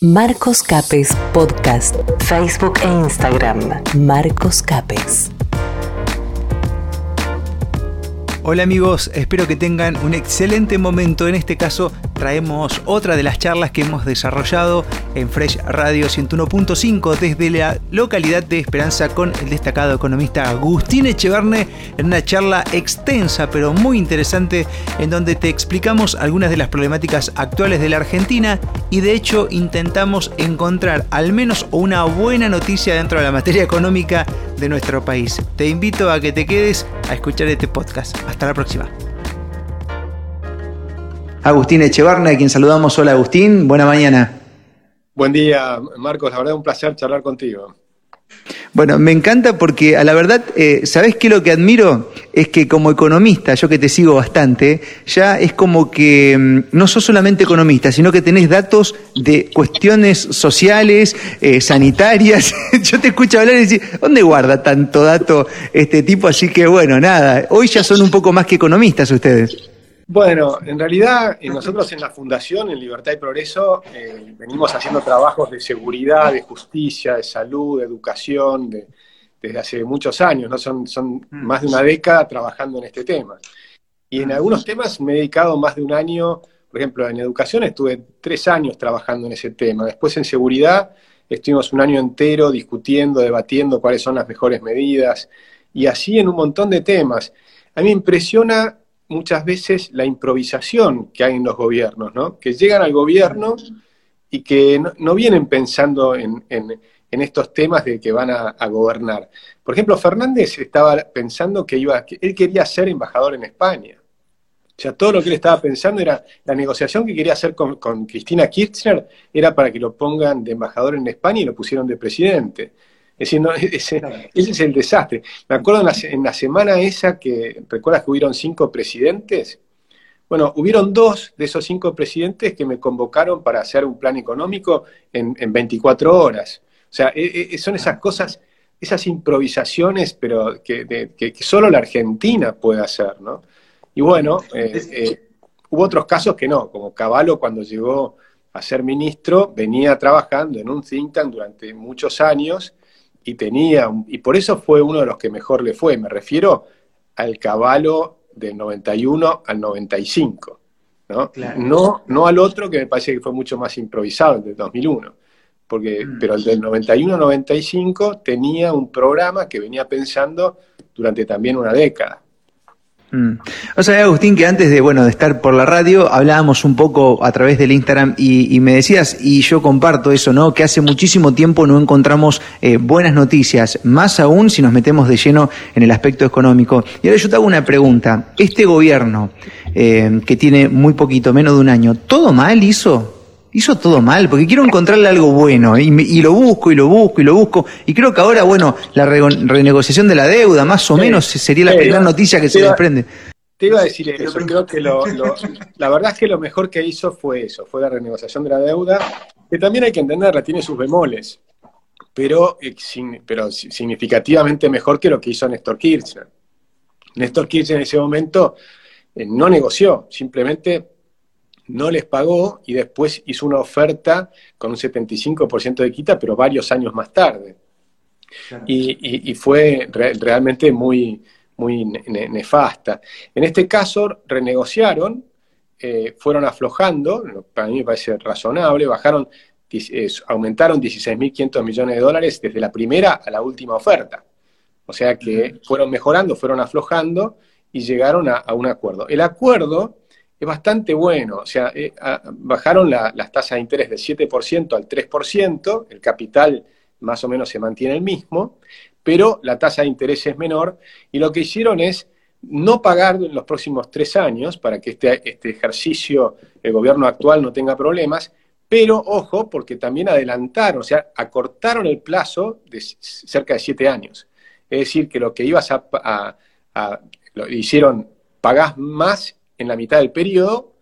Marcos Capes Podcast, Facebook e Instagram. Marcos Capes. Hola amigos, espero que tengan un excelente momento. En este caso traemos otra de las charlas que hemos desarrollado en Fresh Radio 101.5 desde la localidad de Esperanza con el destacado economista Agustín Echeverne en una charla extensa pero muy interesante en donde te explicamos algunas de las problemáticas actuales de la Argentina y de hecho intentamos encontrar al menos una buena noticia dentro de la materia económica de nuestro país. Te invito a que te quedes a escuchar este podcast. Hasta la próxima. Agustín Echevarne, a quien saludamos. Hola Agustín, buena mañana. Buen día, Marcos. La verdad, un placer charlar contigo. Bueno, me encanta porque a la verdad, eh, ¿sabés qué lo que admiro? Es que como economista, yo que te sigo bastante, ya es como que mm, no sos solamente economista, sino que tenés datos de cuestiones sociales, eh, sanitarias. yo te escucho hablar y decir, ¿dónde guarda tanto dato este tipo? Así que bueno, nada, hoy ya son un poco más que economistas ustedes. Bueno, en realidad eh, nosotros en la Fundación, en Libertad y Progreso, eh, venimos haciendo trabajos de seguridad, de justicia, de salud, de educación, desde hace muchos años, ¿no? Son, son mm. más de una década trabajando en este tema. Y en mm. algunos temas me he dedicado más de un año, por ejemplo, en educación estuve tres años trabajando en ese tema. Después en seguridad estuvimos un año entero discutiendo, debatiendo cuáles son las mejores medidas, y así en un montón de temas. A mí me impresiona muchas veces la improvisación que hay en los gobiernos, ¿no? Que llegan al gobierno y que no, vienen pensando en, estos temas de que van a, gobernar. Por ejemplo, Fernández estaba pensando que iba, él quería ser embajador en España. O sea, todo lo que él estaba pensando era la negociación que quería hacer con, con Cristina Kirchner era para que lo pongan de embajador en España y lo pusieron de presidente. Es decir, ese, es el desastre. Me acuerdo en la, semana esa que, ¿recuerdas que hubieron cinco presidentes? Bueno, hubieron dos de esos cinco presidentes que me convocaron para hacer un plan económico en, 24 horas. O sea, e, e, son esas cosas, esas improvisaciones, pero que, solo la Argentina puede hacer, ¿no? Y bueno, eh, eh, hubo otros casos que no, como Caballo cuando llegó a ser ministro, venía trabajando en un think tank durante muchos años y tenía, y por eso fue uno de los que mejor le fue. Me refiero al caballo del 91 al 95, ¿no? No, no al otro que me parece que fue mucho más improvisado, el del 2001. Porque, mm. Pero el del 91-95 tenía un programa que venía pensando durante también una década. Mm. O sea, Agustín, que antes de, bueno, de estar por la radio, hablábamos un poco a través del Instagram y, me decías, y yo comparto eso, ¿no? Que hace muchísimo tiempo no encontramos eh, buenas noticias, más aún si nos metemos de lleno en el aspecto económico. Y ahora yo te hago una pregunta. Este gobierno, eh, que tiene muy poquito, menos de un año, ¿todo mal hizo? Hizo todo mal, porque quiero encontrarle algo bueno, y, lo busco, y lo busco, y lo busco, y creo que ahora, bueno, la renegociación de la deuda, más o menos, sería la primera noticia que se desprende. Te iba a decir eso, creo que la verdad es que lo mejor que hizo fue eso, fue la renegociación de la deuda, que también hay que entenderla, tiene sus bemoles, pero, eh, pero significativamente mejor que lo que hizo Néstor Kirchner. Néstor Kirchner en ese momento eh, no negoció, simplemente no les pagó y después hizo una oferta con un 75% de quita, pero varios años más tarde. Y, fue realmente muy, muy nefasta. En este caso, renegociaron, eh, fueron aflojando, para mí me parece razonable, bajaron, aumentaron 16.500 millones de dólares desde la primera a la última oferta. O sea que fueron mejorando, fueron aflojando y llegaron a un acuerdo. El acuerdo es bastante bueno. O sea, eh, bajaron las tasas de interés del 7% al 3%, el capital más o menos se mantiene el mismo, pero la tasa de interés es menor y lo que hicieron es no pagar los próximos tres años para que este, este ejercicio el gobierno actual no tenga problemas, pero ojo, porque también adelantaron, o sea, acortaron el plazo de cerca de siete años. Es decir, que lo que ibas a, hicieron, pagás más en la mitad del periodo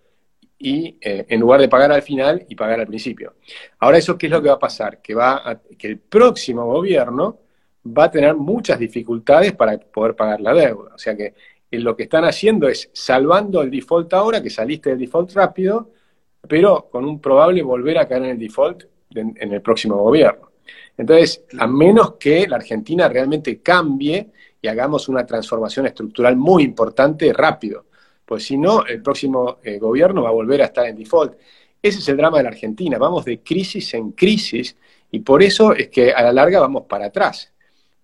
y eh, en lugar de pagar al final y pagar al principio. Ahora, ¿eso qué es lo que va a pasar? Que, va que el próximo gobierno va a tener muchas dificultades para poder pagar la deuda. O sea que eh, lo que están haciendo es salvando el default ahora, que saliste del default rápido, pero con un probable volver a caer en el default en el próximo gobierno. Entonces, a menos que la Argentina realmente cambie y hagamos una transformación estructural muy importante rápido, pues si no, el próximo eh, gobierno va a volver a estar en default. Ese es el drama de la Argentina, vamos de crisis en crisis y por eso es que a la larga vamos para atrás,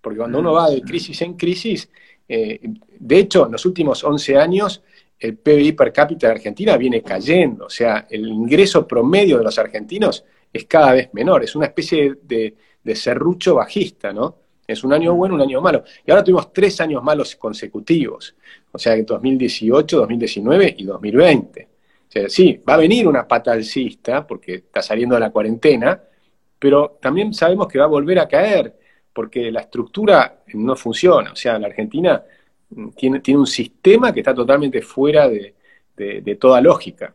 porque cuando uno va de crisis en crisis, eh, de hecho, en los últimos 11 años, el PBI per cápita de Argentina viene cayendo, o sea, el ingreso promedio de los argentinos es cada vez menor, es una especie de, de serrucho bajista, ¿no? Es un año bueno, un año malo. Y ahora tuvimos tres años malos consecutivos, o sea, 2018, 2019 y 2020. O sea, sí, va a venir una pata alcista porque está saliendo de la cuarentena, pero también sabemos que va a volver a caer porque la estructura no funciona. O sea, la Argentina tiene, tiene un sistema que está totalmente fuera de, de toda lógica.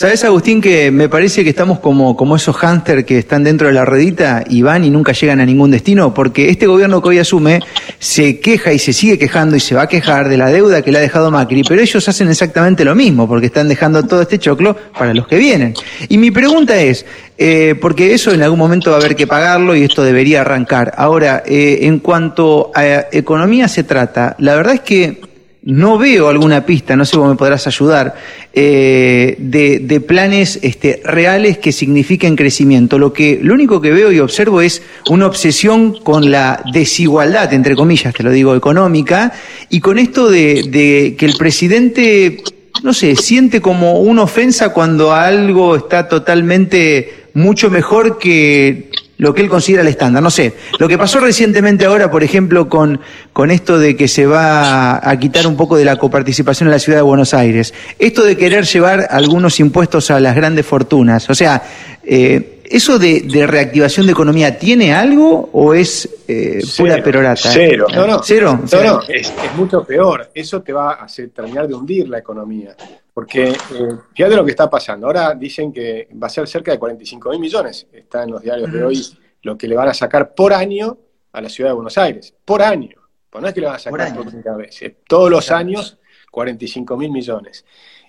¿Sabes, Agustín, que me parece que estamos como, como esos hámster que están dentro de la ruedita y van y nunca llegan a ningún destino? Porque este gobierno que hoy asume se queja y se sigue quejando y se va a quejar de la deuda que le ha dejado Macri, pero ellos hacen exactamente lo mismo, porque están dejando todo este choclo para los que vienen. Y mi pregunta es, eh, porque eso en algún momento va a haber que pagarlo y esto debería arrancar. Ahora, eh, en cuanto a economía se trata, la verdad es que no veo alguna pista, no sé cómo me podrás ayudar, eh, de, planes este, reales que signifiquen crecimiento. Lo, que, lo único que veo y observo es una obsesión con la desigualdad, entre comillas, te lo digo, económica, y con esto de, de que el presidente, no sé, siente como una ofensa cuando algo está totalmente mucho mejor que lo que él considera el estándar. No sé, lo que pasó recientemente ahora, por ejemplo, con, con esto de que se va a quitar un poco de la coparticipación en la ciudad de Buenos Aires, esto de querer llevar algunos impuestos a las grandes fortunas, o sea, eh, ¿Eso de, reactivación de economía tiene algo o es eh, pura perorata? Cero. No, no. ¿Cero? No, no, es, mucho peor. Eso te va a hacer terminar de hundir la economía. Porque eh, fíjate lo que está pasando. Ahora dicen que va a ser cerca de 45 mil millones, está en los diarios de hoy, lo que le van a sacar por año a la ciudad de Buenos Aires. Por año. Pues no es que le van a sacar por, primera vez. Todos los años, 45 mil millones.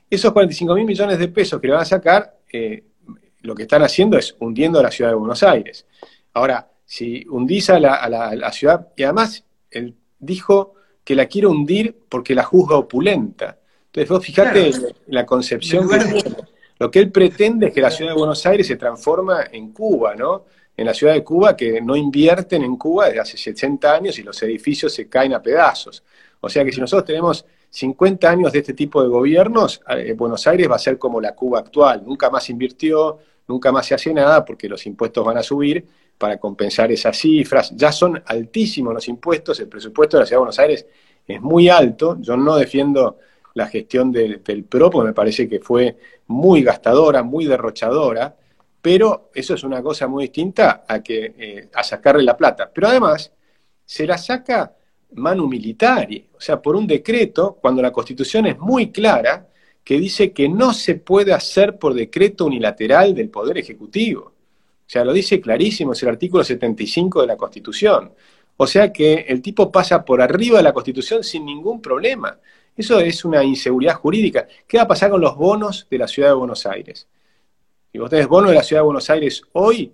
Esos 45 mil millones de pesos que le van a sacar, eh, lo que están haciendo es hundiendo a la ciudad de Buenos Aires. Ahora, si hundís a la, ciudad, y además él dijo que la quiere hundir porque la juzga opulenta. Entonces vos fijate la concepción que Lo que él pretende es que la ciudad de Buenos Aires se transforma en Cuba, ¿no? En la ciudad de Cuba que no invierten en Cuba desde hace 60 años y los edificios se caen a pedazos. O sea que si nosotros tenemos 50 años de este tipo de gobiernos, eh, Buenos Aires va a ser como la Cuba actual. Nunca más invirtió, nunca más se hace nada porque los impuestos van a subir para compensar esas cifras. Ya son altísimos los impuestos, el presupuesto de la Ciudad de Buenos Aires es muy alto. Yo no defiendo la gestión del PRO porque me parece que fue muy gastadora, muy derrochadora, pero eso es una cosa muy distinta a, que, eh, a sacarle la plata. Pero además, se la saca manu militari, o sea, por un decreto, cuando la Constitución es muy clara, que dice que no se puede hacer por decreto unilateral del Poder Ejecutivo. O sea, lo dice clarísimo, es el artículo 75 de la Constitución. O sea que el tipo pasa por arriba de la Constitución sin ningún problema. Eso es una inseguridad jurídica. ¿Qué va a pasar con los bonos de la Ciudad de Buenos Aires? Y vos tenés bonos de la Ciudad de Buenos Aires hoy,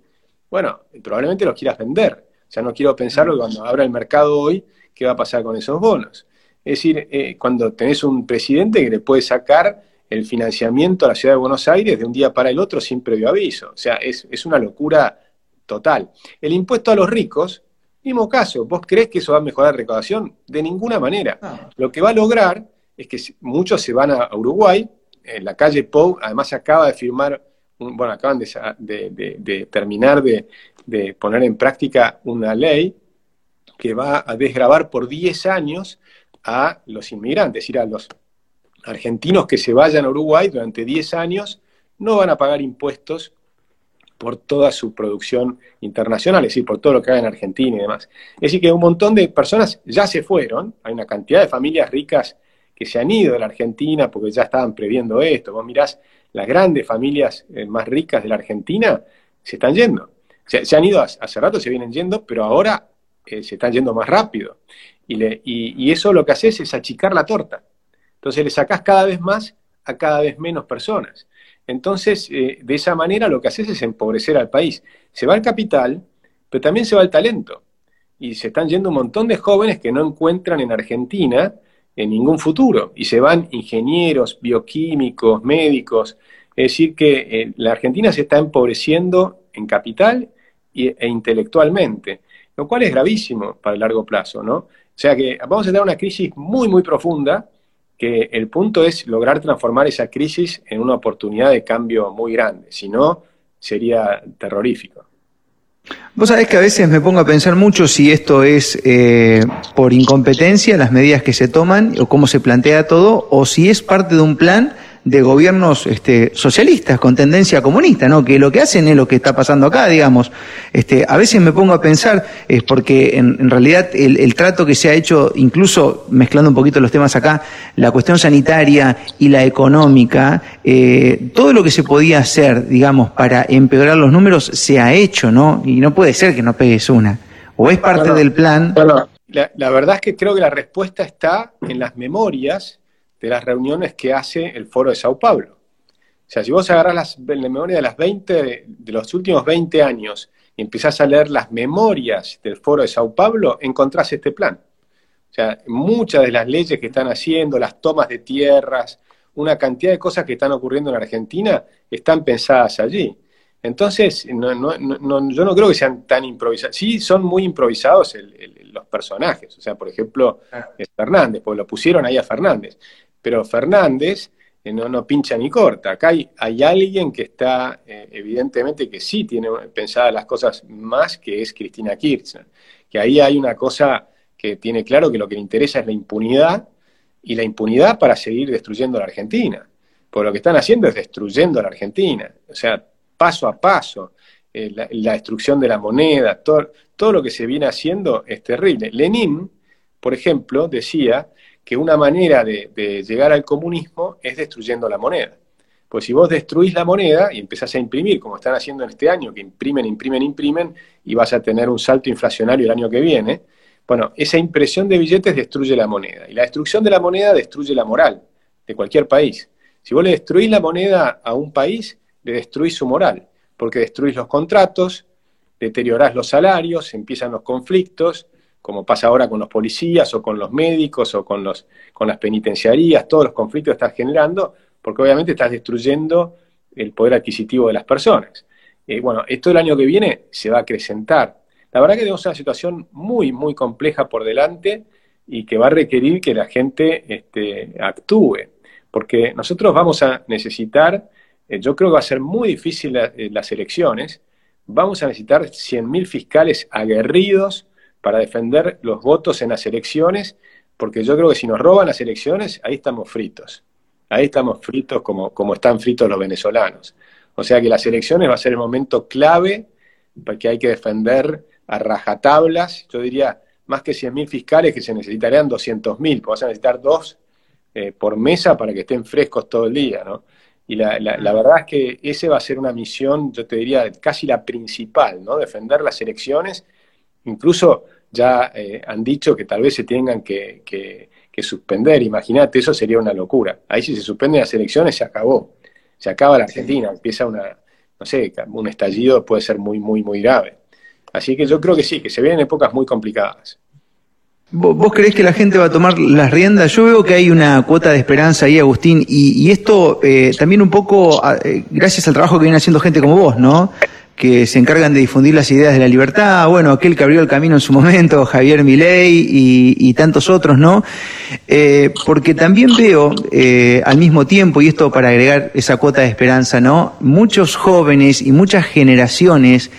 bueno, probablemente los quieras vender. O sea, no quiero pensarlo cuando abra el mercado hoy, ¿qué va a pasar con esos bonos? Es decir, eh, cuando tenés un presidente que le puede sacar el financiamiento a la ciudad de Buenos Aires de un día para el otro sin previo aviso. O sea, es, una locura total. El impuesto a los ricos, mismo caso, ¿vos crees que eso va a mejorar la recaudación? De ninguna manera. Lo que va a lograr es que muchos se van a Uruguay, en la calle Pou, además acaba de firmar, bueno, acaban de, terminar de, poner en práctica una ley que va a desgravar por 10 años a los inmigrantes, es decir, a los argentinos que se vayan a Uruguay durante 10 años no van a pagar impuestos por toda su producción internacional, es decir, por todo lo que haga en Argentina y demás. Es decir, que un montón de personas ya se fueron, hay una cantidad de familias ricas que se han ido de la Argentina porque ya estaban previendo esto. Vos mirás, las grandes familias eh, más ricas de la Argentina se están yendo. Se, han ido hace rato, se vienen yendo, pero ahora eh, se están yendo más rápido. Y, eso lo que haces es achicar la torta. Entonces le sacás cada vez más a cada vez menos personas. Entonces, eh, de esa manera lo que haces es empobrecer al país. Se va el capital, pero también se va el talento. Y se están yendo un montón de jóvenes que no encuentran en Argentina en ningún futuro. Y se van ingenieros, bioquímicos, médicos. Es decir, que eh, la Argentina se está empobreciendo en capital e intelectualmente, lo cual es gravísimo para el largo plazo, ¿no? O sea que vamos a tener una crisis muy, muy profunda, que el punto es lograr transformar esa crisis en una oportunidad de cambio muy grande, si no, sería terrorífico. Vos sabés que a veces me pongo a pensar mucho si esto es eh, por incompetencia, las medidas que se toman o cómo se plantea todo, o si es parte de un plan de gobiernos este, socialistas con tendencia comunista, ¿no? Que lo que hacen es lo que está pasando acá, digamos. Este, a veces me pongo a pensar, es porque en, realidad el, trato que se ha hecho, incluso mezclando un poquito los temas acá, la cuestión sanitaria y la económica, eh, todo lo que se podía hacer, digamos, para empeorar los números se ha hecho, ¿no? Y no puede ser que no pegues una. O es parte del plan. la verdad es que creo que la respuesta está en las memorias de las reuniones que hace el Foro de Sao Paulo. O sea, si vos agarrás las, la memoria de, las 20, de los últimos 20 años y empezás a leer las memorias del Foro de Sao Paulo, encontrás este plan. O sea, muchas de las leyes que están haciendo, las tomas de tierras, una cantidad de cosas que están ocurriendo en Argentina, están pensadas allí. Entonces, yo no creo que sean tan improvisados. Sí, son muy improvisados los personajes. O sea, por ejemplo, ah. Fernández, porque lo pusieron ahí a Fernández pero Fernández eh, no, no pincha ni corta. Acá hay, hay alguien que está, eh, evidentemente, que sí tiene pensadas las cosas más, que es Cristina Kirchner. Que ahí hay una cosa que tiene claro que lo que le interesa es la impunidad, y la impunidad para seguir destruyendo la Argentina. Porque lo que están haciendo es destruyendo la Argentina. O sea, paso a paso, eh, la, destrucción de la moneda, todo, todo lo que se viene haciendo es terrible. Lenin, por ejemplo, decía que una manera de, llegar al comunismo es destruyendo la moneda. Pues si vos destruís la moneda y empezás a imprimir, como están haciendo en este año, que imprimen, imprimen, imprimen, y vas a tener un salto inflacionario el año que viene, bueno, esa impresión de billetes destruye la moneda. Y la destrucción de la moneda destruye la moral de cualquier país. Si vos le destruís la moneda a un país, le destruís su moral, porque destruís los contratos, deteriorás los salarios, empiezan los conflictos, como pasa ahora con los policías o con los médicos o con, los, con las penitenciarías, todos los conflictos que estás generando, porque obviamente estás destruyendo el poder adquisitivo de las personas. Eh, bueno, esto el año que viene se va a acrecentar. La verdad que tenemos una situación muy, muy compleja por delante y que va a requerir que la gente este, actúe, porque nosotros vamos a necesitar, eh, yo creo que va a ser muy difícil eh, las elecciones, vamos a necesitar 100.000 fiscales aguerridos, para defender los votos en las elecciones, porque yo creo que si nos roban las elecciones, ahí estamos fritos. Ahí estamos fritos como, como están fritos los venezolanos. O sea que las elecciones va a ser el momento clave porque hay que defender a rajatablas, yo diría más que 100.000 fiscales que se necesitarían 200.000, porque vas a necesitar dos eh, por mesa para que estén frescos todo el día, ¿no? Y la, la, verdad es que ese va a ser una misión, yo te diría, casi la principal, ¿no? Defender las elecciones Incluso ya eh, han dicho que tal vez se tengan que, suspender. Imagínate, eso sería una locura. Ahí si se suspenden las elecciones se acabó. Se acaba la Argentina, empieza una, no sé, un estallido puede ser muy, muy, muy grave. Así que yo creo que sí, que se vienen épocas muy complicadas. ¿Vos creés que la gente va a tomar las riendas? Yo veo que hay una cuota de esperanza ahí, Agustín, y, esto eh, también un poco eh, gracias al trabajo que viene haciendo gente como vos, ¿no? Que se encargan de difundir las ideas de la libertad, bueno, aquel que abrió el camino en su momento, Javier Milei y, tantos otros, ¿no? Eh, porque también veo eh, al mismo tiempo, y esto para agregar esa cuota de esperanza, ¿no? Muchos jóvenes y muchas generaciones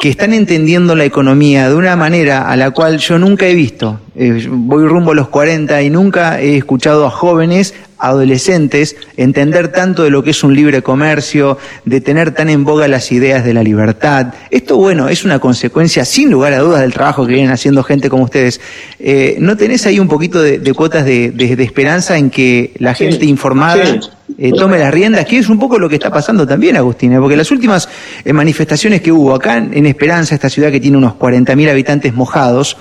que están entendiendo la economía de una manera a la cual yo nunca he visto. Eh, voy rumbo a los 40 y nunca he escuchado a jóvenes, adolescentes, entender tanto de lo que es un libre comercio, de tener tan en boga las ideas de la libertad. Esto, bueno, es una consecuencia, sin lugar a dudas, del trabajo que vienen haciendo gente como ustedes. Eh, ¿No tenés ahí un poquito de, cuotas de, esperanza en que la gente informada... Eh, tome las riendas, que es un poco lo que está pasando también, Agustín, porque las últimas manifestaciones que hubo acá en Esperanza, esta ciudad que tiene unos 40.000 habitantes mojados,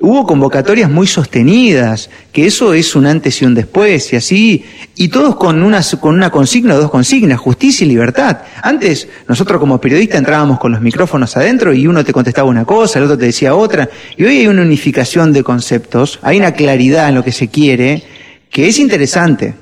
hubo convocatorias muy sostenidas, que eso es un antes y un después, y así, y todos con una, con una consigna o dos consignas, justicia y libertad. Antes, nosotros como periodistas entrábamos con los micrófonos adentro y uno te contestaba una cosa, el otro te decía otra, y hoy hay una unificación de conceptos, hay una claridad en lo que se quiere, que es interesante.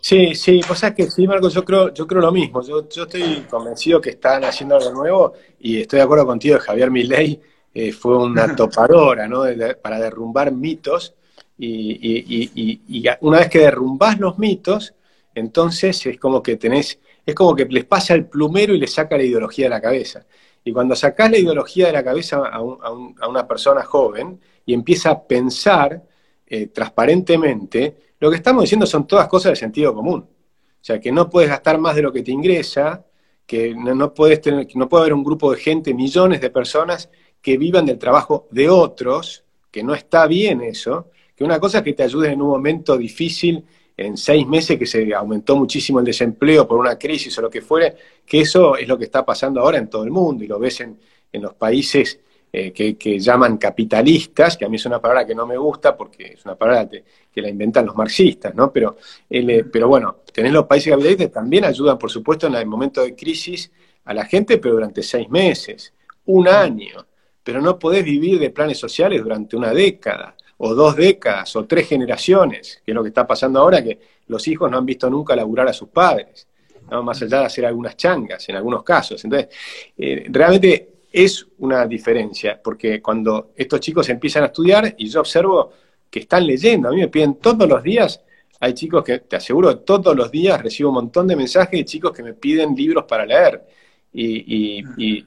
Sí, sí, vos sabés que sí, Marcos, yo creo, yo creo lo mismo. Yo, yo estoy convencido que están haciendo algo nuevo y estoy de acuerdo contigo, Javier Milei eh, fue una topadora, ¿no? para derrumbar mitos y, una vez que derrumbás los mitos, entonces es como que tenés, es como que les pasa el plumero y le saca la ideología de la cabeza. Y cuando sacás la ideología de la cabeza a, una persona joven y empieza a pensar eh, transparentemente, lo que estamos diciendo son todas cosas de sentido común. O sea, que no puedes gastar más de lo que te ingresa, que no, puedes tener, que no puede haber un grupo de gente, millones de personas que vivan del trabajo de otros, que no está bien eso, que una cosa es que te ayuden en un momento difícil, en seis meses que se aumentó muchísimo el desempleo por una crisis o lo que fuere, que eso es lo que está pasando ahora en todo el mundo y lo ves en, los países eh, que, llaman capitalistas, que a mí es una palabra que no me gusta porque es una palabra que, la inventan los marxistas, ¿no? Pero, eh, pero bueno, tenés los países capitalistas también ayudan, por supuesto, en el momento de crisis a la gente, pero durante seis meses, un año pero no podés vivir de planes sociales durante una década, o dos décadas, o tres generaciones, que es lo que está pasando ahora, que los hijos no han visto nunca laburar a sus padres, ¿no? más allá de hacer algunas changas en algunos casos. Entonces, eh, realmente es una diferencia, porque cuando estos chicos empiezan a estudiar, y yo observo que están leyendo, a mí me piden todos los días, hay chicos que, te aseguro, todos los días recibo un montón de mensajes de chicos que me piden libros para leer. Y,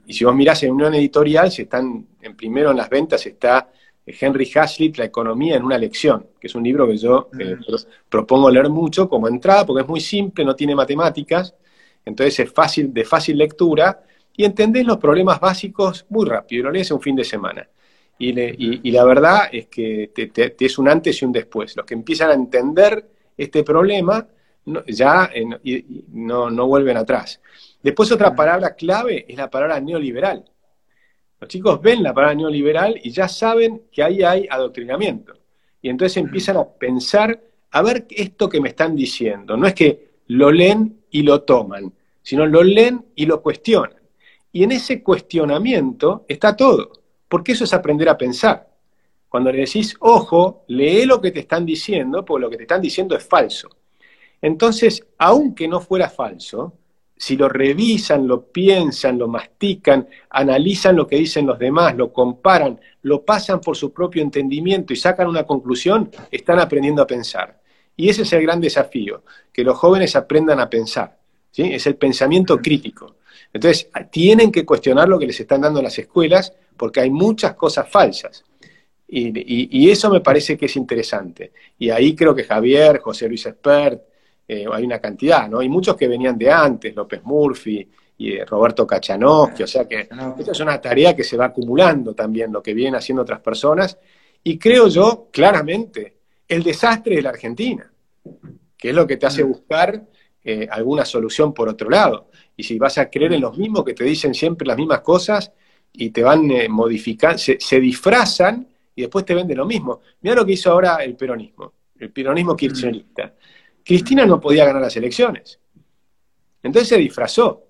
si vos mirás en Unión Editorial, si están en primero en las ventas, está Henry Hazlitt, La economía en una lección, que es un libro que yo eh, propongo leer mucho como entrada, porque es muy simple, no tiene matemáticas, entonces es fácil, de fácil lectura, y entendés los problemas básicos muy rápido, lo lees en un fin de semana. Y, la verdad es que te, es un antes y un después. Los que empiezan a entender este problema ya eh, no, no vuelven atrás. Después otra palabra clave es la palabra neoliberal. Los chicos ven la palabra neoliberal y ya saben que ahí hay adoctrinamiento. Y entonces empiezan a pensar, a ver esto que me están diciendo. No es que lo leen y lo toman, sino lo leen y lo cuestionan. Y en ese cuestionamiento está todo, porque eso es aprender a pensar. Cuando le decís, ojo, lee lo que te están diciendo, porque lo que te están diciendo es falso. Entonces, aunque no fuera falso, si lo revisan, lo piensan, lo mastican, analizan lo que dicen los demás, lo comparan, lo pasan por su propio entendimiento y sacan una conclusión, están aprendiendo a pensar. Y ese es el gran desafío, que los jóvenes aprendan a pensar. ¿sí? Es el pensamiento crítico. Entonces, tienen que cuestionar lo que les están dando las escuelas porque hay muchas cosas falsas. Y, y eso me parece que es interesante. Y ahí creo que Javier, José Luis Espert, eh, hay una cantidad, ¿no? Hay muchos que venían de antes, López Murphy y eh, Roberto Kachanovsky, o sea que esta es una tarea que se va acumulando también, lo que vienen haciendo otras personas, y creo yo, claramente, el desastre de la Argentina, que es lo que te hace mm. buscar eh, alguna solución por otro lado. Y si vas a creer en los mismos que te dicen siempre las mismas cosas y te van modificando, se, se, disfrazan y después te venden lo mismo. Mira lo que hizo ahora el peronismo, el peronismo kirchnerista. Cristina no podía ganar las elecciones. Entonces se disfrazó.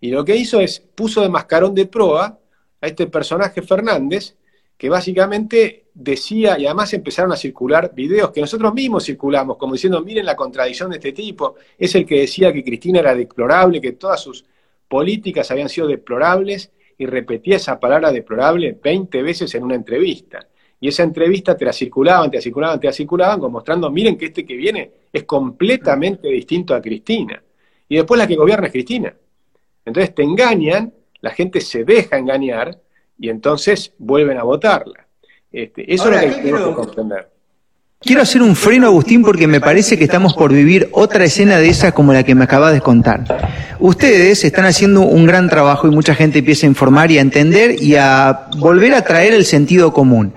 Y lo que hizo es, puso de mascarón de proa a este personaje Fernández, que básicamente decía, y además empezaron a circular videos que nosotros mismos circulamos, como diciendo, miren la contradicción de este tipo, es el que decía que Cristina era deplorable, que todas sus políticas habían sido deplorables, y repetía esa palabra deplorable 20 veces en una entrevista. Y esa entrevista te la circulaban, te la circulaban, te la circulaban, como mostrando, miren que este que viene es completamente distinto a Cristina. Y después la que gobierna es Cristina. Entonces te engañan, la gente se deja engañar y entonces vuelven a votarla. Este, eso es lo que tenemos que comprender. Quiero hacer un freno, Agustín, porque me parece que estamos por vivir otra escena de esa como la que me acabas de contar. Ustedes están haciendo un gran trabajo y mucha gente empieza a informar y a entender y a volver a traer el sentido común.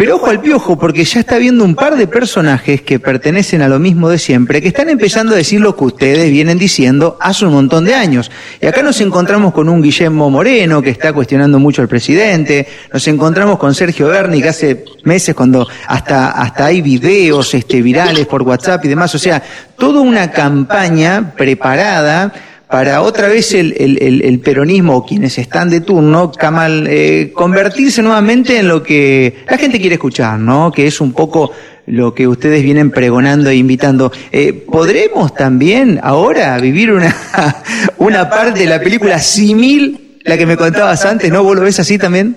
Pero ojo al piojo, porque ya está viendo un par de personajes que pertenecen a lo mismo de siempre, que están empezando a decir lo que ustedes vienen diciendo hace un montón de años. Y acá nos encontramos con un Guillermo Moreno que está cuestionando mucho al presidente, nos encontramos con Sergio Berni que hace meses cuando hasta, hasta hay videos este, virales por WhatsApp y demás, o sea, toda una campaña preparada para otra vez el, peronismo o quienes están de turno, Kamal, eh, convertirse nuevamente en lo que la gente quiere escuchar, ¿no? Que es un poco lo que ustedes vienen pregonando e invitando. Eh, ¿Podremos también ahora vivir una, una parte de la película simil, la que me contabas antes, ¿no? ¿Vos lo ves así también?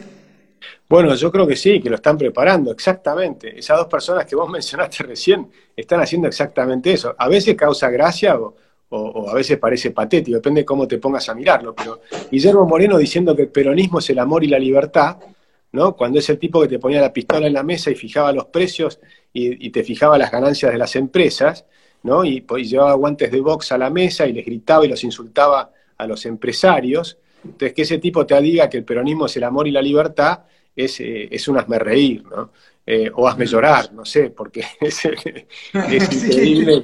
Bueno, yo creo que sí, que lo están preparando, exactamente. Esas dos personas que vos mencionaste recién están haciendo exactamente eso. A veces causa gracia o, o, a veces parece patético, depende de cómo te pongas a mirarlo, pero Guillermo Moreno diciendo que el peronismo es el amor y la libertad, ¿no? Cuando es el tipo que te ponía la pistola en la mesa y fijaba los precios y, te fijaba las ganancias de las empresas, ¿no? Y, llevaba guantes de box a la mesa y les gritaba y los insultaba a los empresarios. Entonces, que ese tipo te diga que el peronismo es el amor y la libertad es, eh, es un hazme reír, ¿no? Eh, o hazme llorar, no sé, porque es, es increíble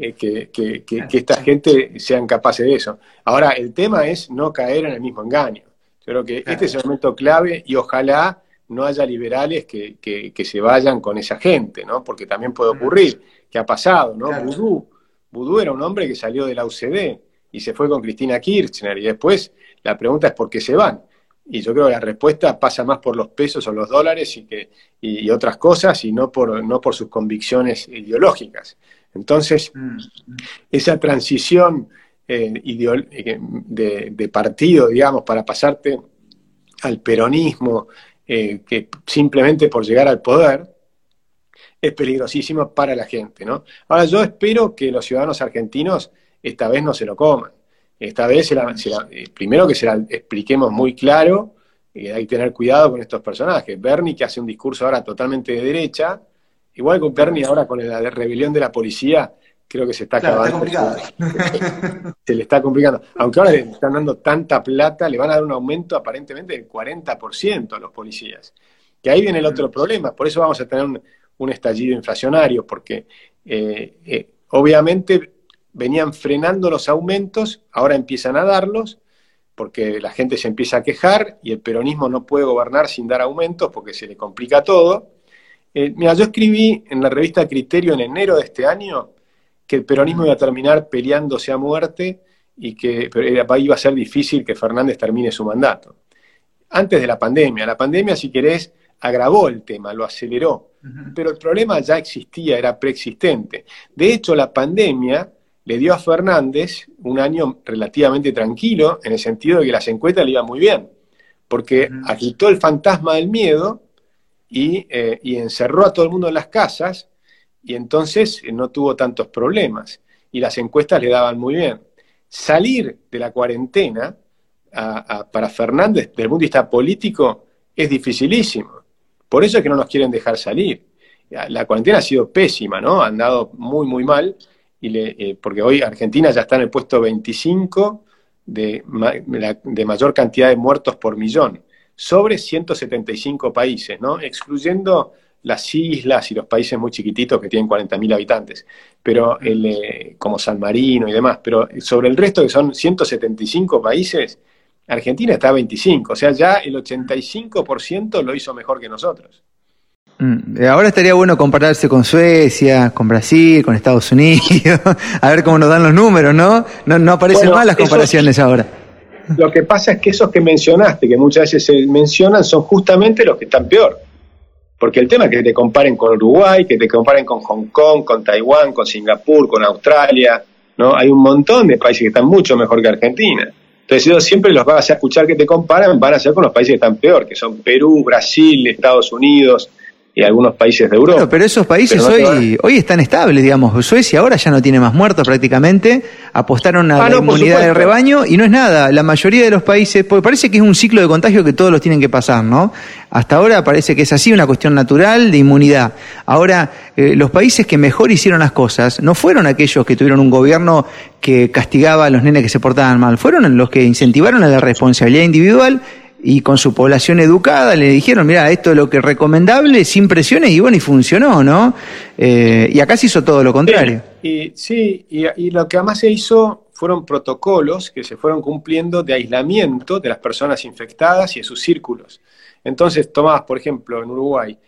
eh, que, que, esta gente sean capaces de eso. Ahora, el tema es no caer en el mismo engaño. Creo que este es el momento clave y ojalá no haya liberales que, se vayan con esa gente, ¿no? Porque también puede ocurrir, que ha pasado, ¿no? Vudú. era un hombre que salió de la UCD y se fue con Cristina Kirchner y después la pregunta es por qué se van. Y yo creo que la respuesta pasa más por los pesos o los dólares y, que, y, otras cosas y no por, no por sus convicciones ideológicas. Entonces, mm, mm. esa transición eh, eh, de, partido, digamos, para pasarte al peronismo, eh, que simplemente por llegar al poder, es peligrosísimo para la gente, ¿no? Ahora, yo espero que los ciudadanos argentinos esta vez no se lo coman. Esta vez, primero que se la expliquemos muy claro, hay que tener cuidado con estos personajes. Bernie, que hace un discurso ahora totalmente de derecha, Igual con Bernie ahora con la rebelión de la policía, creo que se está acabando. Se le está complicando. Aunque ahora le están dando tanta plata, le van a dar un aumento aparentemente del 40% a los policías. Que ahí viene el otro problema. Por eso vamos a tener un, estallido inflacionario, porque eh, eh, obviamente venían frenando los aumentos, ahora empiezan a darlos, porque la gente se empieza a quejar y el peronismo no puede gobernar sin dar aumentos porque se le complica todo. Eh, mira, yo escribí en la revista Criterio en enero de este año que el peronismo iba a terminar peleándose a muerte y que iba a ser difícil que Fernández termine su mandato. Antes de la pandemia. La pandemia, si querés, agravó el tema, lo aceleró. Pero el problema ya existía, era preexistente. De hecho, la pandemia le dio a Fernández un año relativamente tranquilo, en el sentido de que las encuestas le iban muy bien, porque agitó el fantasma del miedo eh, y, encerró a todo el mundo en las casas y entonces eh, no tuvo tantos problemas y las encuestas le daban muy bien. Salir de la cuarentena para Fernández, desde el punto de vista político, es dificilísimo. Por eso es que no nos quieren dejar salir. La cuarentena ha sido pésima, ¿no? Han dado muy, muy mal, y eh, porque hoy Argentina ya está en el puesto 25 de, de mayor cantidad de muertos por millón sobre 175 países, ¿no? excluyendo las islas y los países muy chiquititos que tienen 40.000 habitantes, pero el, eh, como San Marino y demás, pero sobre el resto que son 175 países, Argentina está a 25, o sea, ya el 85% lo hizo mejor que nosotros. Mm, ahora estaría bueno compararse con Suecia, con Brasil, con Estados Unidos, a ver cómo nos dan los números, ¿no? No, aparecen mal las comparaciones ahora. Lo que pasa es que esos que mencionaste, que muchas veces se mencionan, son justamente los que están peor. Porque el tema es que te comparen con Uruguay, que te comparen con Hong Kong, con Taiwán, con Singapur, con Australia, ¿no? Hay un montón de países que están mucho mejor que Argentina. Entonces, yo siempre los vas a escuchar que te comparan, van a ser con los países que están peor, que son Perú, Brasil, Estados Unidos, y algunos países de Europa. pero esos países hoy, hoy están estables, digamos. Suecia ahora ya no tiene más muertos prácticamente, apostaron a ah, la inmunidad del rebaño y no es nada. La mayoría de los países, porque parece que es un ciclo de contagio que todos los tienen que pasar, ¿no? Hasta ahora parece que es así, una cuestión natural de inmunidad. Ahora, eh, los países que mejor hicieron las cosas no fueron aquellos que tuvieron un gobierno que castigaba a los nenes que se portaban mal, fueron los que incentivaron a la responsabilidad individual y con su población educada le dijeron, mira, esto es lo que es recomendable, sin presiones, y bueno, y funcionó, ¿no? Eh, y acá se hizo todo lo contrario. y, sí, y, lo que además se hizo fueron protocolos que se fueron cumpliendo de aislamiento de las personas infectadas y de sus círculos. Entonces, tomabas, por ejemplo, en Uruguay,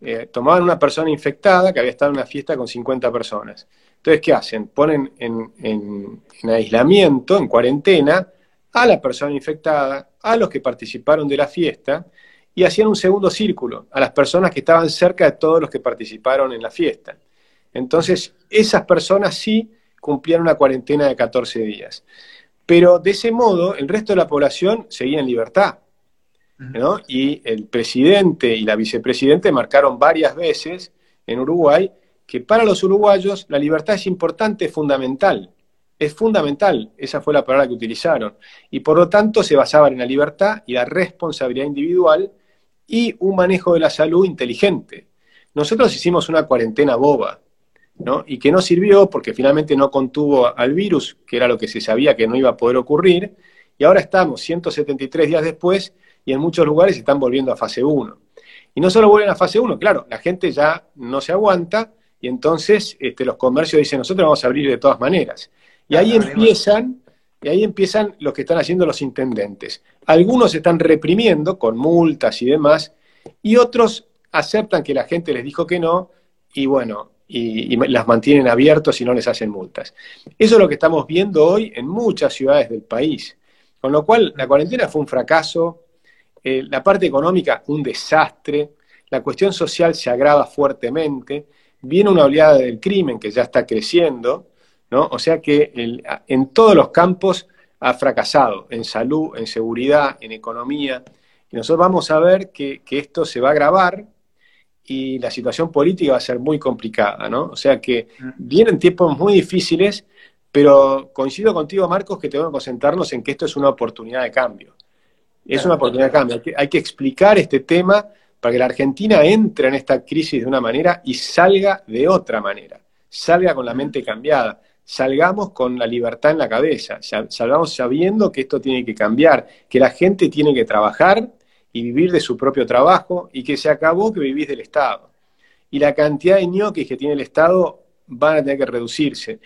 eh, tomaban una persona infectada que había estado en una fiesta con 50 personas. Entonces, ¿qué hacen? Ponen en aislamiento, en cuarentena, a la persona infectada, a los que participaron de la fiesta, y hacían un segundo círculo, a las personas que estaban cerca de todos los que participaron en la fiesta. Entonces, esas personas sí cumplían una cuarentena de 14 días. Pero de ese modo, el resto de la población seguía en libertad. Y el presidente y la vicepresidente marcaron varias veces en Uruguay que para los uruguayos la libertad es importante, es fundamental es fundamental, esa fue la palabra que utilizaron, y por lo tanto se basaban en la libertad y la responsabilidad individual y un manejo de la salud inteligente. Nosotros hicimos una cuarentena boba, ¿no? Y que no sirvió porque finalmente no contuvo al virus, que era lo que se sabía que no iba a poder ocurrir, y ahora estamos 173 días después y en muchos lugares están volviendo a fase 1. Y no solo vuelven a fase 1, claro, la gente ya no se aguanta y entonces este, los comercios dicen, nosotros vamos a abrir de todas maneras. Y ahí empiezan, y ahí empiezan lo que están haciendo los intendentes. Algunos están reprimiendo con multas y demás, y otros aceptan que la gente les dijo que no, y bueno, y, las mantienen abiertos y no les hacen multas. Eso es lo que estamos viendo hoy en muchas ciudades del país. Con lo cual, la cuarentena fue un fracaso, eh, la parte económica un desastre, la cuestión social se agrava fuertemente, viene una oleada del crimen que ya está creciendo, o sea que en todos los campos ha fracasado, en salud, en seguridad, en economía. Y nosotros vamos a ver que, esto se va a agravar y la situación política va a ser muy complicada, ¿no? O sea que mm. vienen tiempos muy difíciles, pero coincido contigo, Marcos, que tenemos que concentrarnos en que esto es una oportunidad de cambio. Es una oportunidad de cambio. hay que explicar este tema para que la Argentina entre en esta crisis de una manera y salga de otra manera, salga con la mm. mente cambiada salgamos con la libertad en la cabeza, salgamos sabiendo que esto tiene que cambiar, que la gente tiene que trabajar y vivir de su propio trabajo y que se acabó que vivís del Estado. Y la cantidad de ñoquis que tiene el Estado van a tener que reducirse.